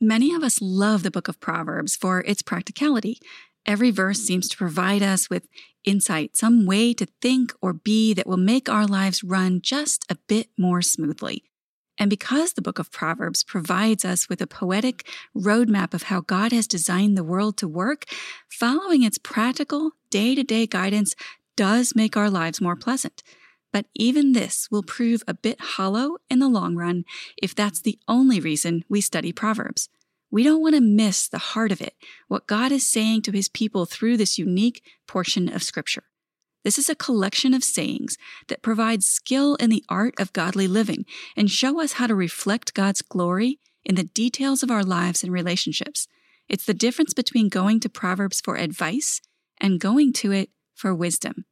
Many of us love the book of Proverbs for its practicality. Every verse seems to provide us with insight, some way to think or be that will make our lives run just a bit more smoothly. And because the book of Proverbs provides us with a poetic roadmap of how God has designed the world to work, following its practical, day to day guidance does make our lives more pleasant. But even this will prove a bit hollow in the long run if that's the only reason we study Proverbs. We don't want to miss the heart of it, what God is saying to his people through this unique portion of Scripture. This is a collection of sayings that provide skill in the art of godly living and show us how to reflect God's glory in the details of our lives and relationships. It's the difference between going to Proverbs for advice and going to it for wisdom.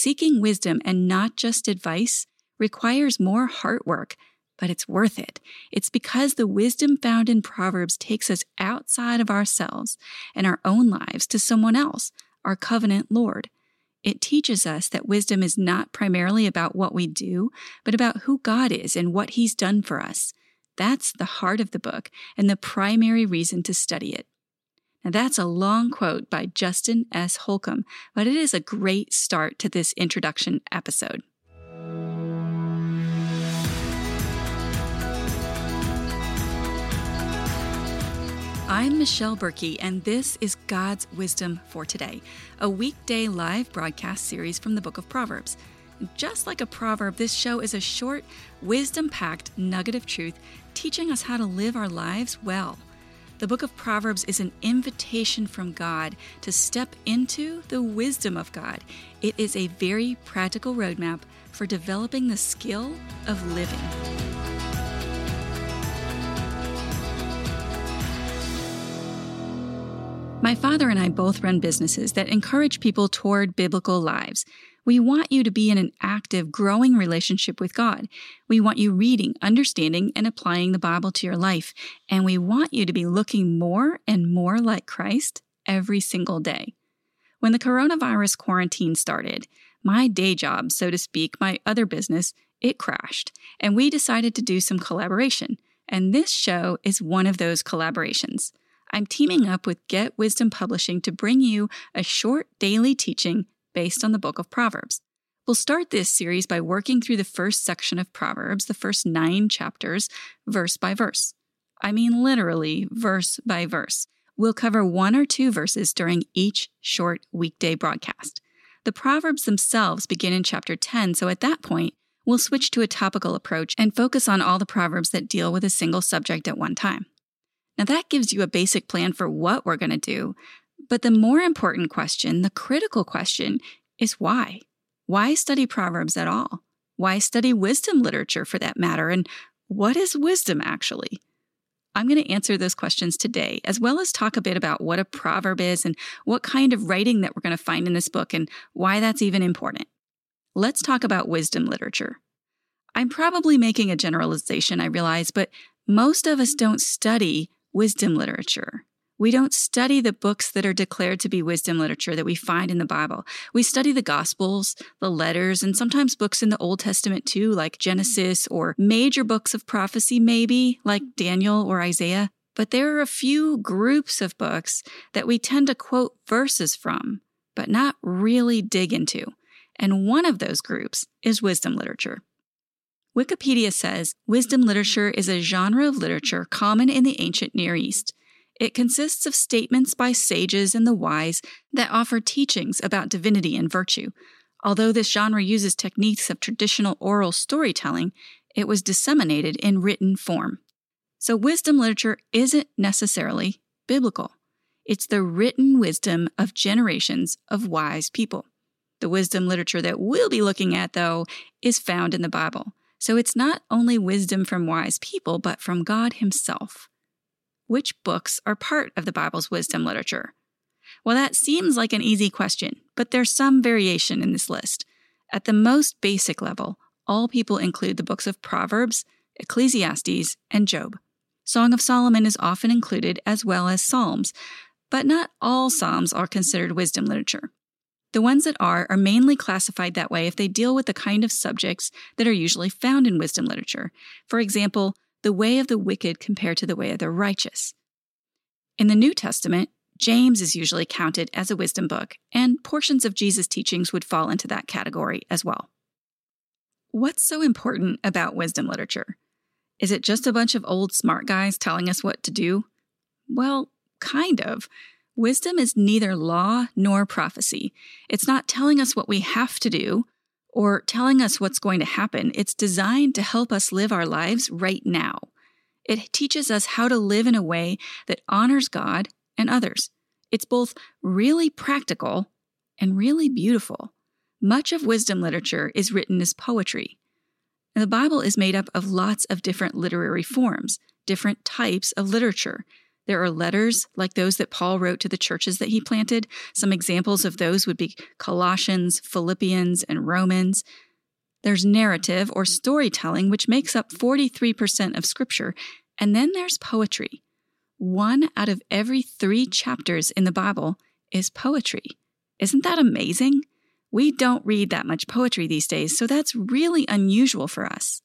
Seeking wisdom and not just advice requires more heart work, but it's worth it. It's because the wisdom found in Proverbs takes us outside of ourselves and our own lives to someone else, our covenant Lord. It teaches us that wisdom is not primarily about what we do, but about who God is and what He's done for us. That's the heart of the book and the primary reason to study it. Now, that's a long quote by Justin S. Holcomb, but it is a great start to this introduction episode. I'm Michelle Berkey, and this is God's Wisdom for Today, a weekday live broadcast series from the book of Proverbs. Just like a proverb, this show is a short, wisdom packed nugget of truth teaching us how to live our lives well. The book of Proverbs is an invitation from God to step into the wisdom of God. It is a very practical roadmap for developing the skill of living. My father and I both run businesses that encourage people toward biblical lives. We want you to be in an active, growing relationship with God. We want you reading, understanding, and applying the Bible to your life. And we want you to be looking more and more like Christ every single day. When the coronavirus quarantine started, my day job, so to speak, my other business, it crashed. And we decided to do some collaboration. And this show is one of those collaborations. I'm teaming up with Get Wisdom Publishing to bring you a short daily teaching based on the book of Proverbs. We'll start this series by working through the first section of Proverbs, the first nine chapters, verse by verse. I mean, literally, verse by verse. We'll cover one or two verses during each short weekday broadcast. The Proverbs themselves begin in chapter 10, so at that point, we'll switch to a topical approach and focus on all the Proverbs that deal with a single subject at one time. Now, that gives you a basic plan for what we're going to do, but the more important question, the critical question, is why? Why study Proverbs at all? Why study wisdom literature for that matter? And what is wisdom actually? I'm going to answer those questions today, as well as talk a bit about what a proverb is and what kind of writing that we're going to find in this book and why that's even important. Let's talk about wisdom literature. I'm probably making a generalization, I realize, but most of us don't study wisdom literature. We don't study the books that are declared to be wisdom literature that we find in the Bible. We study the Gospels, the letters, and sometimes books in the Old Testament too, like Genesis or major books of prophecy, maybe like Daniel or Isaiah. But there are a few groups of books that we tend to quote verses from, but not really dig into. And one of those groups is wisdom literature. Wikipedia says wisdom literature is a genre of literature common in the ancient Near East. It consists of statements by sages and the wise that offer teachings about divinity and virtue. Although this genre uses techniques of traditional oral storytelling, it was disseminated in written form. So, wisdom literature isn't necessarily biblical. It's the written wisdom of generations of wise people. The wisdom literature that we'll be looking at, though, is found in the Bible. So it's not only wisdom from wise people, but from God Himself which books are part of the Bible's wisdom literature? Well, that seems like an easy question, but there's some variation in this list. At the most basic level, all people include the books of Proverbs, Ecclesiastes, and Job. Song of Solomon is often included as well as Psalms, but not all Psalms are considered wisdom literature. The ones that are are mainly classified that way if they deal with the kind of subjects that are usually found in wisdom literature. For example, the way of the wicked compared to the way of the righteous, In the New Testament, James is usually counted as a wisdom book, and portions of Jesus' teachings would fall into that category as well. What's so important about wisdom literature? Is it just a bunch of old smart guys telling us what to do? Well, kind of. Wisdom is neither law nor prophecy. It's not telling us what we have to do or telling us what's going to happen. It's designed to help us live our lives right now. It teaches us how to live in a way that honors God and others. It's both really practical and really beautiful. Much of wisdom literature is written as poetry. And the Bible is made up of lots of different literary forms, different types of literature. There are letters like those that Paul wrote to the churches that he planted. Some examples of those would be Colossians, Philippians, and Romans. There's narrative or storytelling, which makes up 43% of Scripture. And then there's poetry. One out of every three chapters in the Bible is poetry. Isn't that amazing? We don't read that much poetry these days, so that's really unusual for us.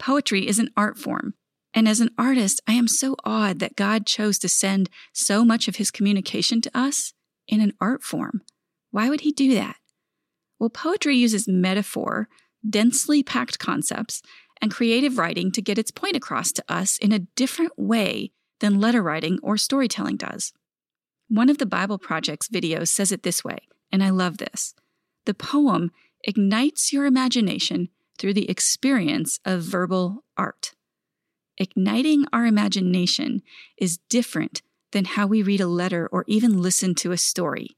Poetry is an art form, and as an artist, I am so awed that God chose to send so much of his communication to us in an art form. Why would he do that? Well, poetry uses metaphor, densely packed concepts, and creative writing to get its point across to us in a different way than letter writing or storytelling does. One of the Bible Project's videos says it this way, and I love this. The poem ignites your imagination through the experience of verbal art. Igniting our imagination is different than how we read a letter or even listen to a story.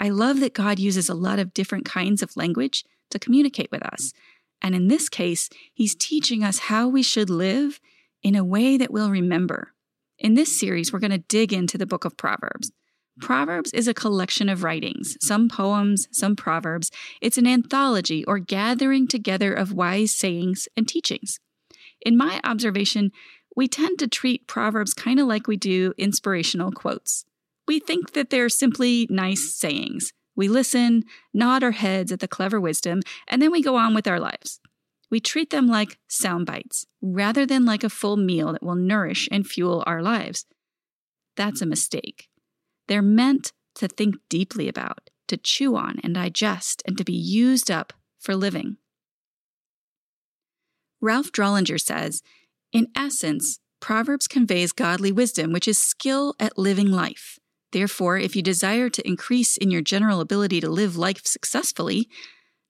I love that God uses a lot of different kinds of language to communicate with us. And in this case, He's teaching us how we should live in a way that we'll remember. In this series, we're going to dig into the book of Proverbs. Proverbs is a collection of writings, some poems, some proverbs. It's an anthology or gathering together of wise sayings and teachings. In my observation, we tend to treat Proverbs kind of like we do inspirational quotes. We think that they're simply nice sayings. We listen, nod our heads at the clever wisdom, and then we go on with our lives. We treat them like sound bites rather than like a full meal that will nourish and fuel our lives. That's a mistake. They're meant to think deeply about, to chew on and digest, and to be used up for living. Ralph Drollinger says, in essence, Proverbs conveys godly wisdom, which is skill at living life. Therefore, if you desire to increase in your general ability to live life successfully,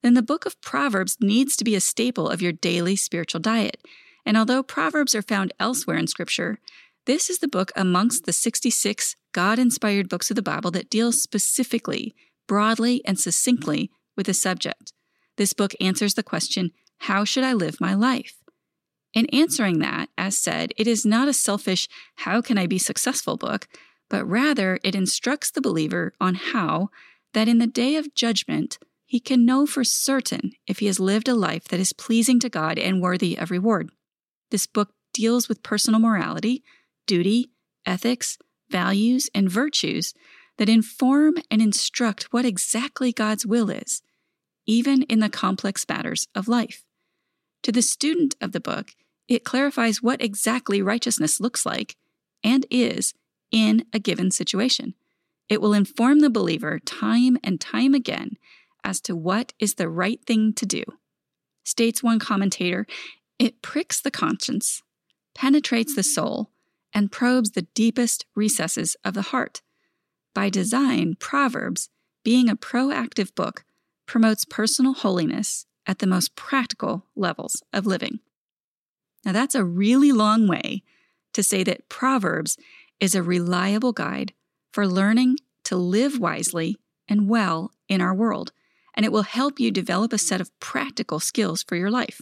then the book of Proverbs needs to be a staple of your daily spiritual diet. And although Proverbs are found elsewhere in Scripture, this is the book amongst the 66 God inspired books of the Bible that deals specifically, broadly, and succinctly with the subject. This book answers the question How should I live my life? In answering that, as said, it is not a selfish, How can I be successful book, but rather it instructs the believer on how, that in the day of judgment, he can know for certain if he has lived a life that is pleasing to God and worthy of reward. This book deals with personal morality, duty, ethics, values, and virtues that inform and instruct what exactly God's will is, even in the complex matters of life. To the student of the book, it clarifies what exactly righteousness looks like and is in a given situation. It will inform the believer time and time again as to what is the right thing to do. States one commentator, it pricks the conscience, penetrates the soul, and probes the deepest recesses of the heart. By design, Proverbs, being a proactive book, promotes personal holiness at the most practical levels of living. Now, that's a really long way to say that Proverbs is a reliable guide for learning to live wisely and well in our world, and it will help you develop a set of practical skills for your life.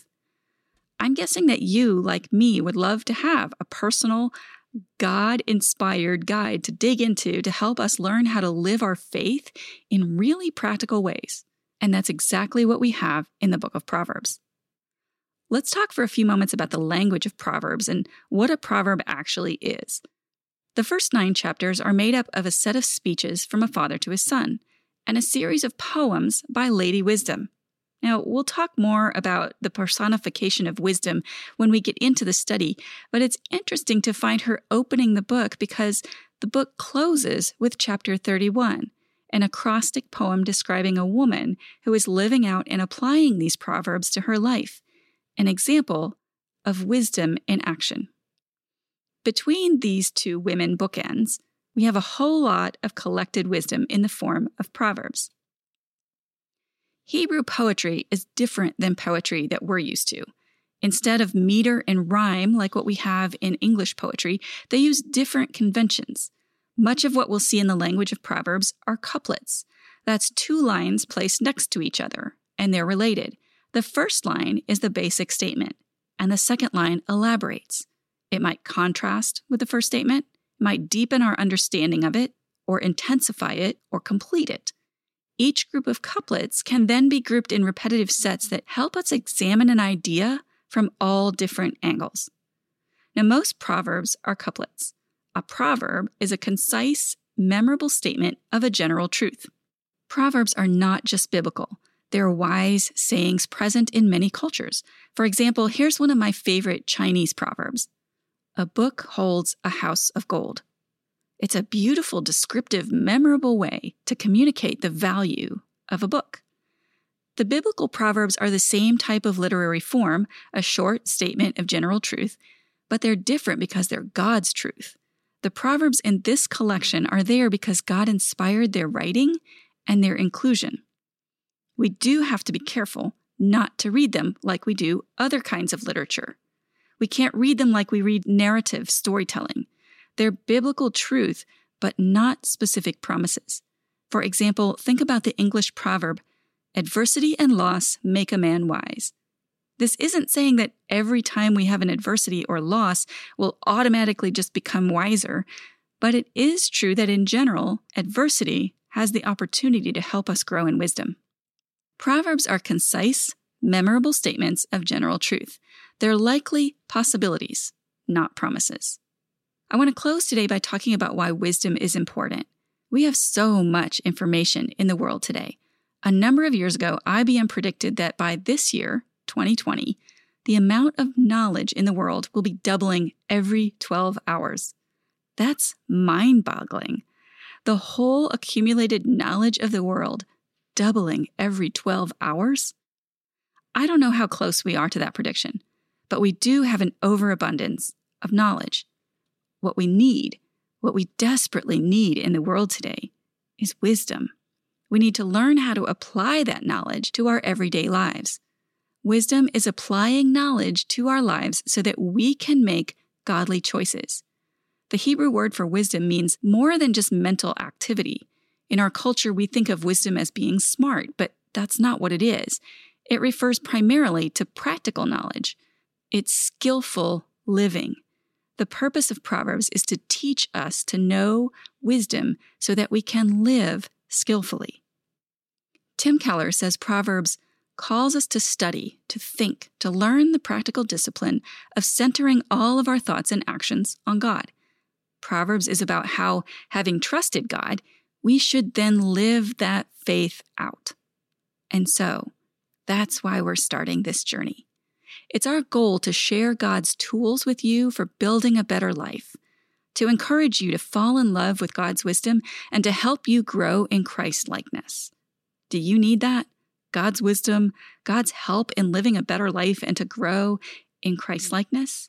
I'm guessing that you, like me, would love to have a personal, God inspired guide to dig into to help us learn how to live our faith in really practical ways. And that's exactly what we have in the book of Proverbs. Let's talk for a few moments about the language of Proverbs and what a proverb actually is. The first nine chapters are made up of a set of speeches from a father to his son and a series of poems by Lady Wisdom. Now, we'll talk more about the personification of wisdom when we get into the study, but it's interesting to find her opening the book because the book closes with chapter 31, an acrostic poem describing a woman who is living out and applying these proverbs to her life, an example of wisdom in action. Between these two women bookends, we have a whole lot of collected wisdom in the form of proverbs. Hebrew poetry is different than poetry that we're used to. Instead of meter and rhyme like what we have in English poetry, they use different conventions. Much of what we'll see in the language of Proverbs are couplets. That's two lines placed next to each other, and they're related. The first line is the basic statement, and the second line elaborates. It might contrast with the first statement, might deepen our understanding of it, or intensify it, or complete it. Each group of couplets can then be grouped in repetitive sets that help us examine an idea from all different angles. Now, most proverbs are couplets. A proverb is a concise, memorable statement of a general truth. Proverbs are not just biblical. They're wise sayings present in many cultures. For example, here's one of my favorite Chinese proverbs A book holds a house of gold. It's a beautiful, descriptive, memorable way to communicate the value of a book. The biblical proverbs are the same type of literary form, a short statement of general truth, but they're different because they're God's truth. The proverbs in this collection are there because God inspired their writing and their inclusion. We do have to be careful not to read them like we do other kinds of literature. We can't read them like we read narrative storytelling. They're biblical truth, but not specific promises. For example, think about the English proverb Adversity and loss make a man wise. This isn't saying that every time we have an adversity or loss, we'll automatically just become wiser, but it is true that in general, adversity has the opportunity to help us grow in wisdom. Proverbs are concise, memorable statements of general truth. They're likely possibilities, not promises. I want to close today by talking about why wisdom is important. We have so much information in the world today. A number of years ago, IBM predicted that by this year, 2020, the amount of knowledge in the world will be doubling every 12 hours. That's mind boggling. The whole accumulated knowledge of the world doubling every 12 hours? I don't know how close we are to that prediction, but we do have an overabundance of knowledge. What we need, what we desperately need in the world today, is wisdom. We need to learn how to apply that knowledge to our everyday lives. Wisdom is applying knowledge to our lives so that we can make godly choices. The Hebrew word for wisdom means more than just mental activity. In our culture, we think of wisdom as being smart, but that's not what it is. It refers primarily to practical knowledge. It's skillful living. The purpose of Proverbs is to teach us to know wisdom so that we can live skillfully. Tim Keller says Proverbs calls us to study, to think, to learn the practical discipline of centering all of our thoughts and actions on God. Proverbs is about how, having trusted God, we should then live that faith out. And so, that's why we're starting this journey. It's our goal to share God's tools with you for building a better life to encourage you to fall in love with God's wisdom and to help you grow in Christ likeness. Do you need that? God's wisdom, God's help in living a better life and to grow in Christ mm. likeness?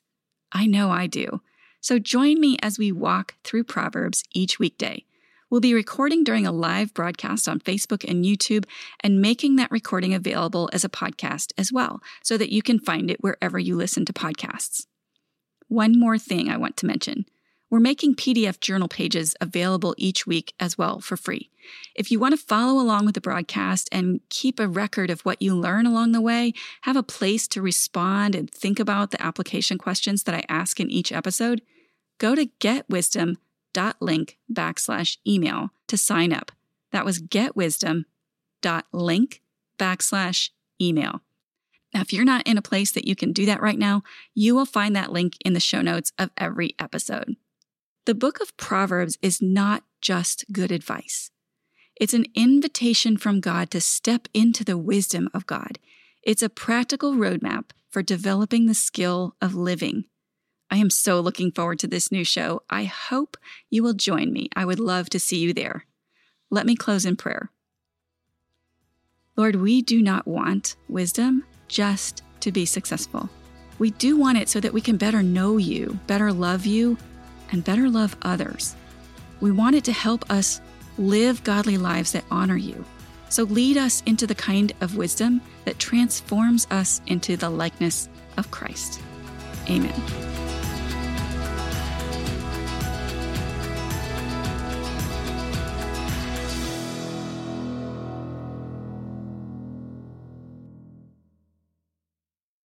I know I do. So join me as we walk through Proverbs each weekday. We'll be recording during a live broadcast on Facebook and YouTube and making that recording available as a podcast as well, so that you can find it wherever you listen to podcasts. One more thing I want to mention. We're making PDF journal pages available each week as well for free. If you want to follow along with the broadcast and keep a record of what you learn along the way, have a place to respond and think about the application questions that I ask in each episode, go to getwisdom.link backslash email to sign up. That was getwisdom.link backslash email. Now, if you're not in a place that you can do that right now, you will find that link in the show notes of every episode. The book of Proverbs is not just good advice. It's an invitation from God to step into the wisdom of God. It's a practical roadmap for developing the skill of living. I am so looking forward to this new show. I hope you will join me. I would love to see you there. Let me close in prayer. Lord, we do not want wisdom just to be successful. We do want it so that we can better know you, better love you, and better love others. We want it to help us live godly lives that honor you. So lead us into the kind of wisdom that transforms us into the likeness of Christ. Amen.